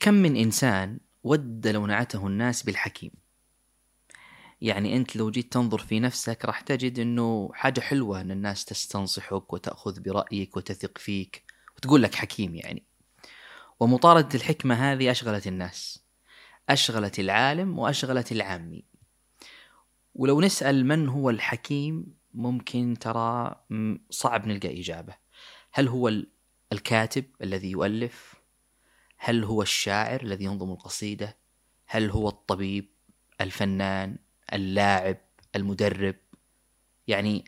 كم من إنسان ود لو نعته الناس بالحكيم؟ يعني أنت لو جيت تنظر في نفسك راح تجد أنه حاجة حلوة أن الناس تستنصحك وتأخذ برأيك وتثق فيك وتقول لك حكيم يعني. ومطاردة الحكمة هذه أشغلت الناس أشغلت العالم وأشغلت العامي. ولو نسأل من هو الحكيم ممكن ترى صعب نلقى إجابة. هل هو الكاتب الذي يؤلف؟ هل هو الشاعر الذي ينظم القصيدة؟ هل هو الطبيب الفنان اللاعب المدرب؟ يعني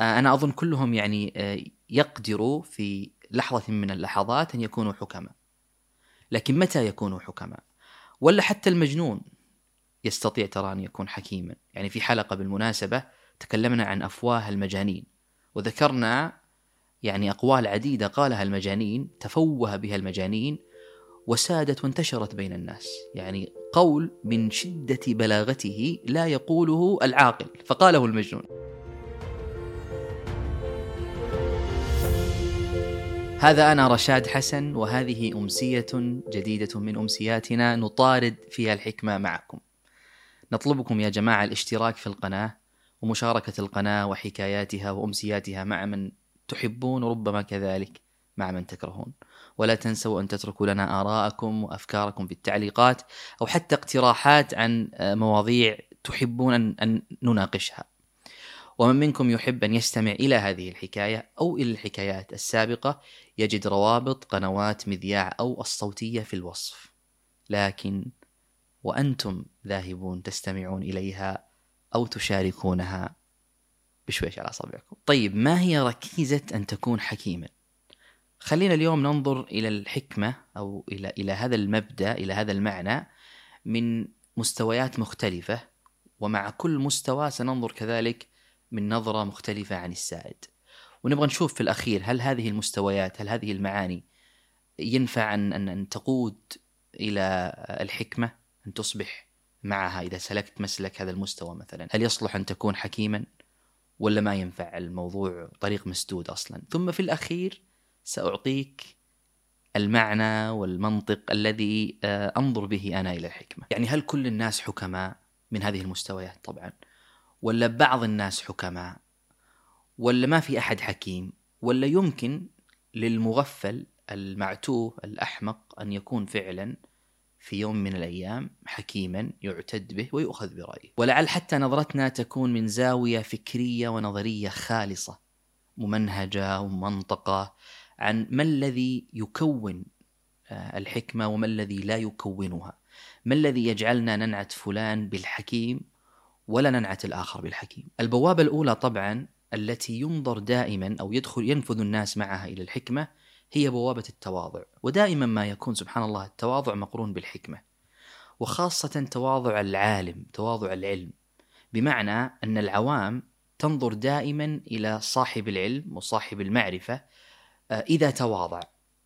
آه، أنا أظن كلهم يعني آه، يقدروا في لحظة من اللحظات أن يكونوا حكماء. لكن متى يكونوا حكماء؟ ولا حتى المجنون يستطيع ترى أن يكون حكيما. يعني في حلقة بالمناسبة تكلمنا عن أفواه المجانين وذكرنا يعني أقوال عديدة قالها المجانين تفوه بها المجانين وسادت وانتشرت بين الناس. يعني قول من شدة بلاغته لا يقوله العاقل. فقاله المجنون. هذا أنا رشاد حسن وهذه أمسية جديدة من أمسياتنا نطارد فيها الحكمة معكم. نطلبكم يا جماعة الاشتراك في القناة ومشاركة القناة وحكاياتها وأمسياتها مع من تحبون وربما كذلك مع من تكرهون. ولا تنسوا أن تتركوا لنا آراءكم وأفكاركم في التعليقات أو حتى اقتراحات عن مواضيع تحبون أن نناقشها. ومن منكم يحب أن يستمع إلى هذه الحكاية أو إلى الحكايات السابقة يجد روابط قنوات مذياع أو الصوتية في الوصف. لكن وأنتم ذاهبون تستمعون إليها أو تشاركونها بشويش على أصابعكم. طيب ما هي ركيزة أن تكون حكيما؟ خلينا اليوم ننظر إلى الحكمة أو إلى إلى هذا المبدأ إلى هذا المعنى من مستويات مختلفة ومع كل مستوى سننظر كذلك من نظرة مختلفة عن السائد. ونبغى نشوف في الأخير هل هذه المستويات هل هذه المعاني ينفع أن, أن تقود إلى الحكمة أن تصبح معها إذا سلكت مسلك هذا المستوى مثلا؟ هل يصلح أن تكون حكيما ولا ما ينفع الموضوع طريق مسدود أصلا؟ ثم في الأخير سأعطيك المعنى والمنطق الذي آه، أنظر به أنا إلى الحكمة. يعني هل كل الناس حكماء من هذه المستويات؟ طبعا. ولا بعض الناس حكماء؟ ولا ما في أحد حكيم؟ ولا يمكن للمغفل المعتوه الأحمق أن يكون فعلا في يوم من الأيام حكيما يعتد به ويؤخذ برأيه؟ ولعل حتى نظرتنا تكون من زاوية فكرية ونظرية خالصة ممنهجة ومنطقة عن ما الذي يكون آه، الحكمة وما الذي لا يكونها. ما الذي يجعلنا ننعت فلان بالحكيم ولا ننعت الآخر بالحكيم؟ البوابة الأولى طبعا التي ينظر دائما أو يدخل ينفذ الناس معها إلى الحكمة هي بوابة التواضع. ودائما ما يكون سبحان الله التواضع مقرون بالحكمة. وخاصة تواضع العالم تواضع العلم. بمعنى أن العوام تنظر دائما إلى صاحب العلم وصاحب المعرفة إذا تواضع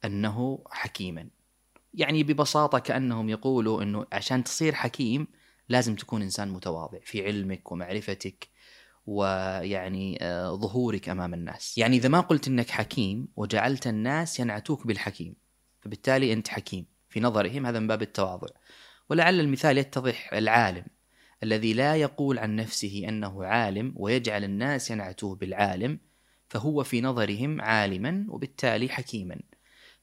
أنه حكيما. يعني ببساطة كأنهم يقولوا أنه عشان تصير حكيم لازم تكون إنسان متواضع في علمك ومعرفتك ويعني آه، ظهورك أمام الناس. يعني إذا ما قلت إنك حكيم وجعلت الناس ينعتوك بالحكيم فبالتالي أنت حكيم. في نظرهم هذا من باب التواضع. ولعل المثال يتضح العالم الذي لا يقول عن نفسه أنه عالم ويجعل الناس ينعتوه بالعالم فهو في نظرهم عالما وبالتالي حكيما.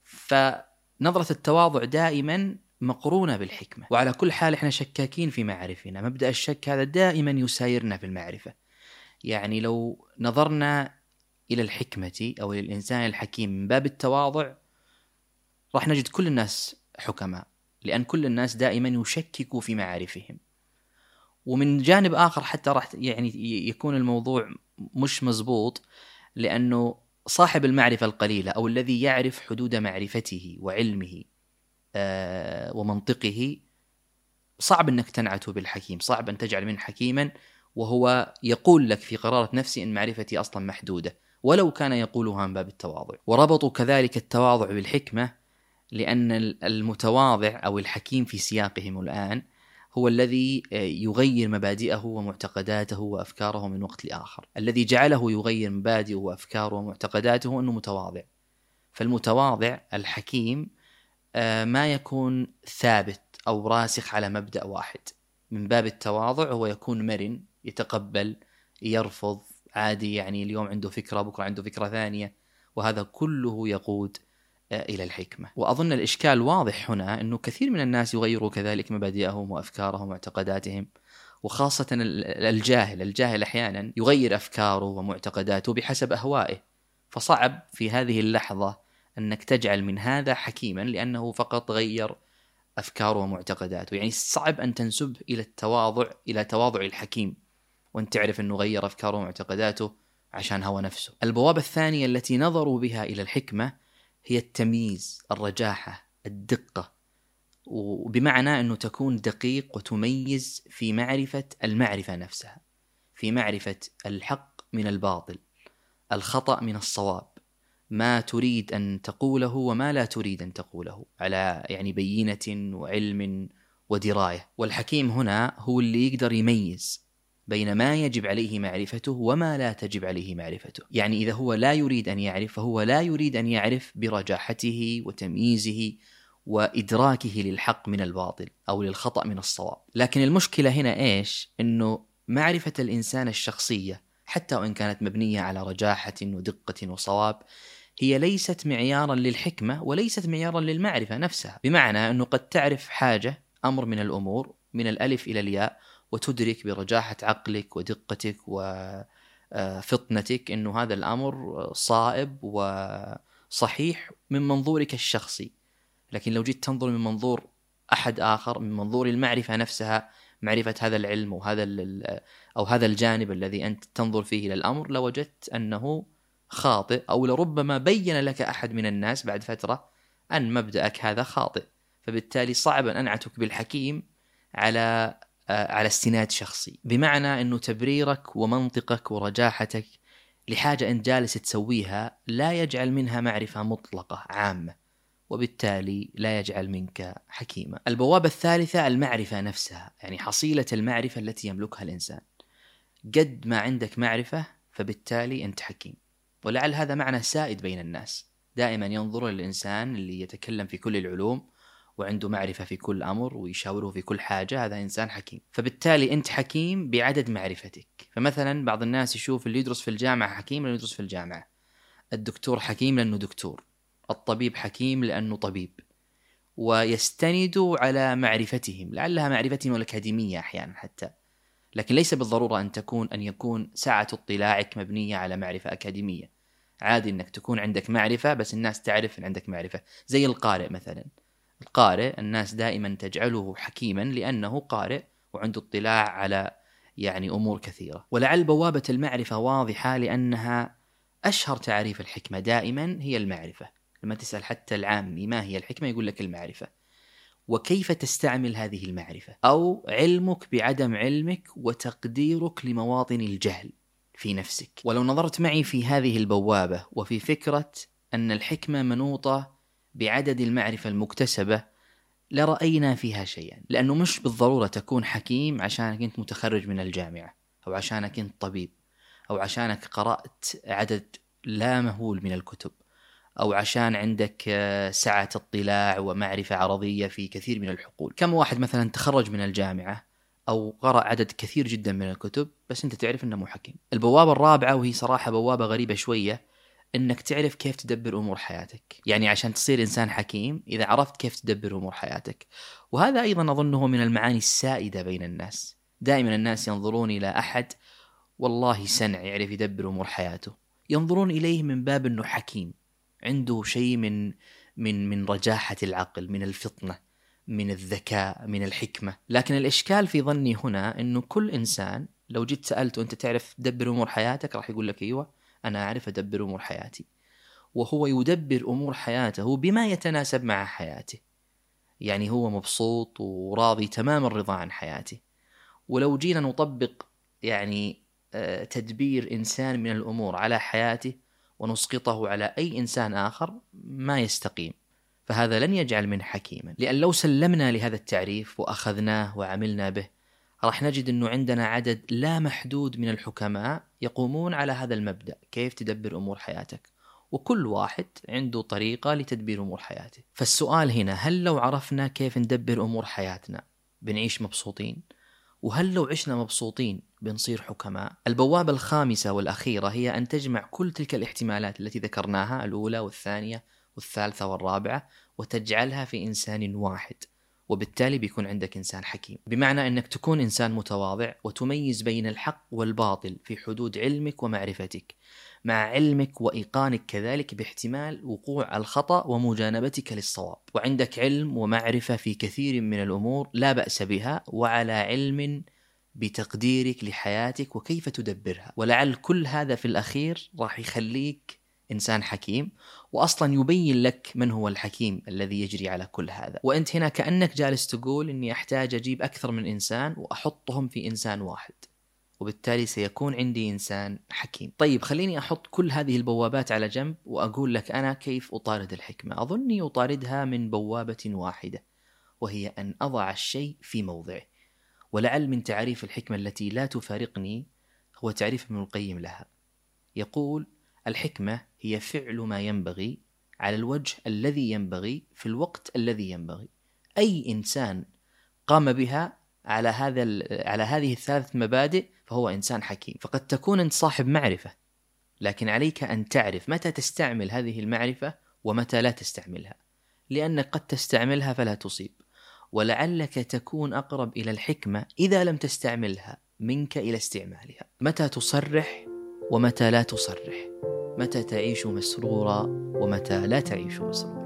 فنظرة التواضع دائما مقرونة بالحكمة. وعلى كل حال إحنا شكاكين في معارفنا مبدأ الشك هذا دائما يسايرنا في المعرفة. يعني لو نظرنا إلى الحكمة أو إلى الإنسان الحكيم من باب التواضع راح نجد كل الناس حكماء. لأن كل الناس دائما يشككوا في معارفهم. ومن جانب آخر حتى راح يعني يكون الموضوع مش مزبوط لأنه صاحب المعرفة القليلة أو الذي يعرف حدود معرفته وعلمه آه ومنطقه صعب أنك تنعته بالحكيم صعب أن تجعل منه حكيما وهو يقول لك في قرارة نفسي أن معرفتي أصلا محدودة ولو كان يقولها من باب التواضع. وربطوا كذلك التواضع بالحكمة لأن المتواضع أو الحكيم في سياقهم الآن هو الذي يغير مبادئه ومعتقداته وأفكاره من وقت لآخر. الذي جعله يغير مبادئه وأفكاره ومعتقداته أنه متواضع. فالمتواضع الحكيم آه، ما يكون ثابت أو راسخ على مبدأ واحد. من باب التواضع هو يكون مرن يتقبل يرفض عادي يعني اليوم عنده فكرة بكرة عنده فكرة ثانية وهذا كله يقود آه، إلى الحكمة. وأظن الإشكال واضح هنا إنه كثير من الناس يغيروا كذلك مبادئهم وأفكارهم ومعتقداتهم وخاصة الجاهل، الجاهل أحيانا يغير أفكاره ومعتقداته بحسب أهوائه، فصعب في هذه اللحظة أنك تجعل من هذا حكيما لأنه فقط غير أفكاره ومعتقداته، يعني صعب أن تنسب إلى التواضع إلى تواضع الحكيم، وأنت تعرف أنه غير أفكاره ومعتقداته عشان هوى نفسه. البوابة الثانية التي نظروا بها إلى الحكمة هي التمييز، الرجاحة، الدقة، وبمعنى إنه تكون دقيق وتميز في معرفة المعرفة نفسها في معرفة الحق من الباطل الخطأ من الصواب. ما تريد أن تقوله وما لا تريد أن تقوله على يعني بينة وعلم ودراية. والحكيم هنا هو اللي يقدر يميز بين ما يجب عليه معرفته وما لا تجب عليه معرفته. يعني إذا هو لا يريد أن يعرف فهو لا يريد أن يعرف برجاحته وتمييزه وإدراكه للحق من الباطل أو للخطأ من الصواب. لكن المشكلة هنا إيش؟ إنه معرفة الإنسان الشخصية حتى وإن كانت مبنية على رجاحة ودقة وصواب هي ليست معيارا للحكمة وليست معيارا للمعرفة نفسها. بمعنى إنه قد تعرف حاجة أمر من الأمور من الألف إلى الياء وتدرك برجاحة عقلك ودقتك وفطنتك إنه هذا الأمر صائب وصحيح من منظورك الشخصي. لكن لو جيت تنظر من منظور أحد آخر من منظور المعرفة نفسها معرفة هذا العلم وهذا أو هذا الجانب الذي أنت تنظر فيه إلى الأمر لوجدت أنه خاطئ أو لربما بين لك أحد من الناس بعد فترة أن مبدأك هذا خاطئ. فبالتالي صعب أن أنعتك بالحكيم على على استناد شخصي بمعنى إنه تبريرك ومنطقك ورجاحتك لحاجة أنت جالس تسويها لا يجعل منها معرفة مطلقة عامة وبالتالي لا يجعل منك حكيما. البوابة الثالثة المعرفة نفسها، يعني حصيلة المعرفة التي يملكها الإنسان. قد ما عندك معرفة فبالتالي أنت حكيم. ولعل هذا معنى سائد بين الناس. دائما ينظر للإنسان اللي يتكلم في كل العلوم وعنده معرفة في كل أمر ويشاوره في كل حاجة هذا إنسان حكيم. فبالتالي أنت حكيم بعدد معرفتك. فمثلا بعض الناس يشوف اللي يدرس في الجامعة حكيم لأنه يدرس في الجامعة. الدكتور حكيم لأنه دكتور. الطبيب حكيم لأنه طبيب. ويستندوا على معرفتهم. لعلها معرفتهم الأكاديمية أحيانا حتى. لكن ليس بالضرورة أن تكون أن يكون سعة اطلاعك مبنية على معرفة أكاديمية. عادي أنك تكون عندك معرفة بس الناس تعرف أن عندك معرفة. زي القارئ مثلا. القارئ الناس دائما تجعله حكيما لأنه قارئ وعنده اطلاع على يعني أمور كثيرة. ولعل بوابة المعرفة واضحة لأنها أشهر تعريف الحكمة دائما هي المعرفة. لما تسأل حتى العامي ما هي الحكمة يقول لك المعرفة. وكيف تستعمل هذه المعرفة؟ أو علمك بعدم علمك وتقديرك لمواطن الجهل في نفسك. ولو نظرت معي في هذه البوابة وفي فكرة أن الحكمة منوطة بعدد المعرفة المكتسبة لرأينا فيها شيئا لأنه مش بالضرورة تكون حكيم عشانك أنت متخرج من الجامعة أو عشانك أنت طبيب أو عشانك قرأت عدد لا مهول من الكتب أو عشان عندك آه، سعة اطلاع ومعرفة عرضية في كثير من الحقول، كم واحد مثلا تخرج من الجامعة أو قرأ عدد كثير جدا من الكتب بس أنت تعرف إنه مو حكيم. البوابة الرابعة وهي صراحة بوابة غريبة شوية إنك تعرف كيف تدبر أمور حياتك، يعني عشان تصير إنسان حكيم إذا عرفت كيف تدبر أمور حياتك. وهذا أيضا أظنه من المعاني السائدة بين الناس. دائما الناس ينظرون إلى أحد والله سنع يعرف يدبر أمور حياته. ينظرون إليه من باب إنه حكيم. عنده شيء من من من رجاحة العقل من الفطنة من الذكاء من الحكمة لكن الإشكال في ظني هنا إنه كل إنسان لو جيت سألته أنت تعرف تدبر أمور حياتك راح يقول لك أيوه أنا أعرف أدبر أمور حياتي. وهو يدبر أمور حياته بما يتناسب مع حياته. يعني هو مبسوط وراضي تمام الرضا عن حياته. ولو جينا نطبق يعني آه، تدبير إنسان من الأمور على حياته ونسقطه على أي إنسان آخر ما يستقيم. فهذا لن يجعل منه حكيما. لأن لو سلمنا لهذا التعريف وأخذناه وعملنا به راح نجد أنه عندنا عدد لا محدود من الحكماء يقومون على هذا المبدأ كيف تدبر أمور حياتك. وكل واحد عنده طريقة لتدبير أمور حياته. فالسؤال هنا هل لو عرفنا كيف ندبر أمور حياتنا بنعيش مبسوطين؟ وهل لو عشنا مبسوطين بنصير حكماء؟ البوابة الخامسة والأخيرة هي أن تجمع كل تلك الاحتمالات التي ذكرناها الأولى والثانية والثالثة والرابعة وتجعلها في إنسان واحد. وبالتالي بيكون عندك إنسان حكيم. بمعنى أنك تكون إنسان متواضع وتميز بين الحق والباطل في حدود علمك ومعرفتك مع علمك وإيقانك كذلك باحتمال وقوع الخطأ ومجانبتك للصواب. وعندك علم ومعرفة في كثير من الأمور لا بأس بها وعلى علم بتقديرك لحياتك وكيف تدبرها. ولعل كل هذا في الأخير راح يخليك إنسان حكيم وأصلا يبين لك من هو الحكيم الذي يجري على كل هذا. وأنت هنا كأنك جالس تقول أني أحتاج أجيب أكثر من إنسان وأحطهم في إنسان واحد وبالتالي سيكون عندي إنسان حكيم. طيب خليني أحط كل هذه البوابات على جنب وأقول لك أنا كيف أطارد الحكمة. أظني أطاردها من بوابة واحدة وهي أن أضع الشيء في موضعه. ولعل من تعريف الحكمة التي لا تفارقني هو تعريف ابن القيم لها. يقول الحكمة هي فعل ما ينبغي على الوجه الذي ينبغي في الوقت الذي ينبغي. أي إنسان قام بها على هذا على هذه الثلاث مبادئ فهو إنسان حكيم. فقد تكون أنت صاحب معرفة لكن عليك أن تعرف متى تستعمل هذه المعرفة ومتى لا تستعملها. لانك قد تستعملها فلا تصيب. ولعلك تكون أقرب إلى الحكمة إذا لم تستعملها منك إلى استعمالها. متى تصرح ومتى لا تصرح. متى تعيش مسرورا ومتى لا تعيش مسرورا.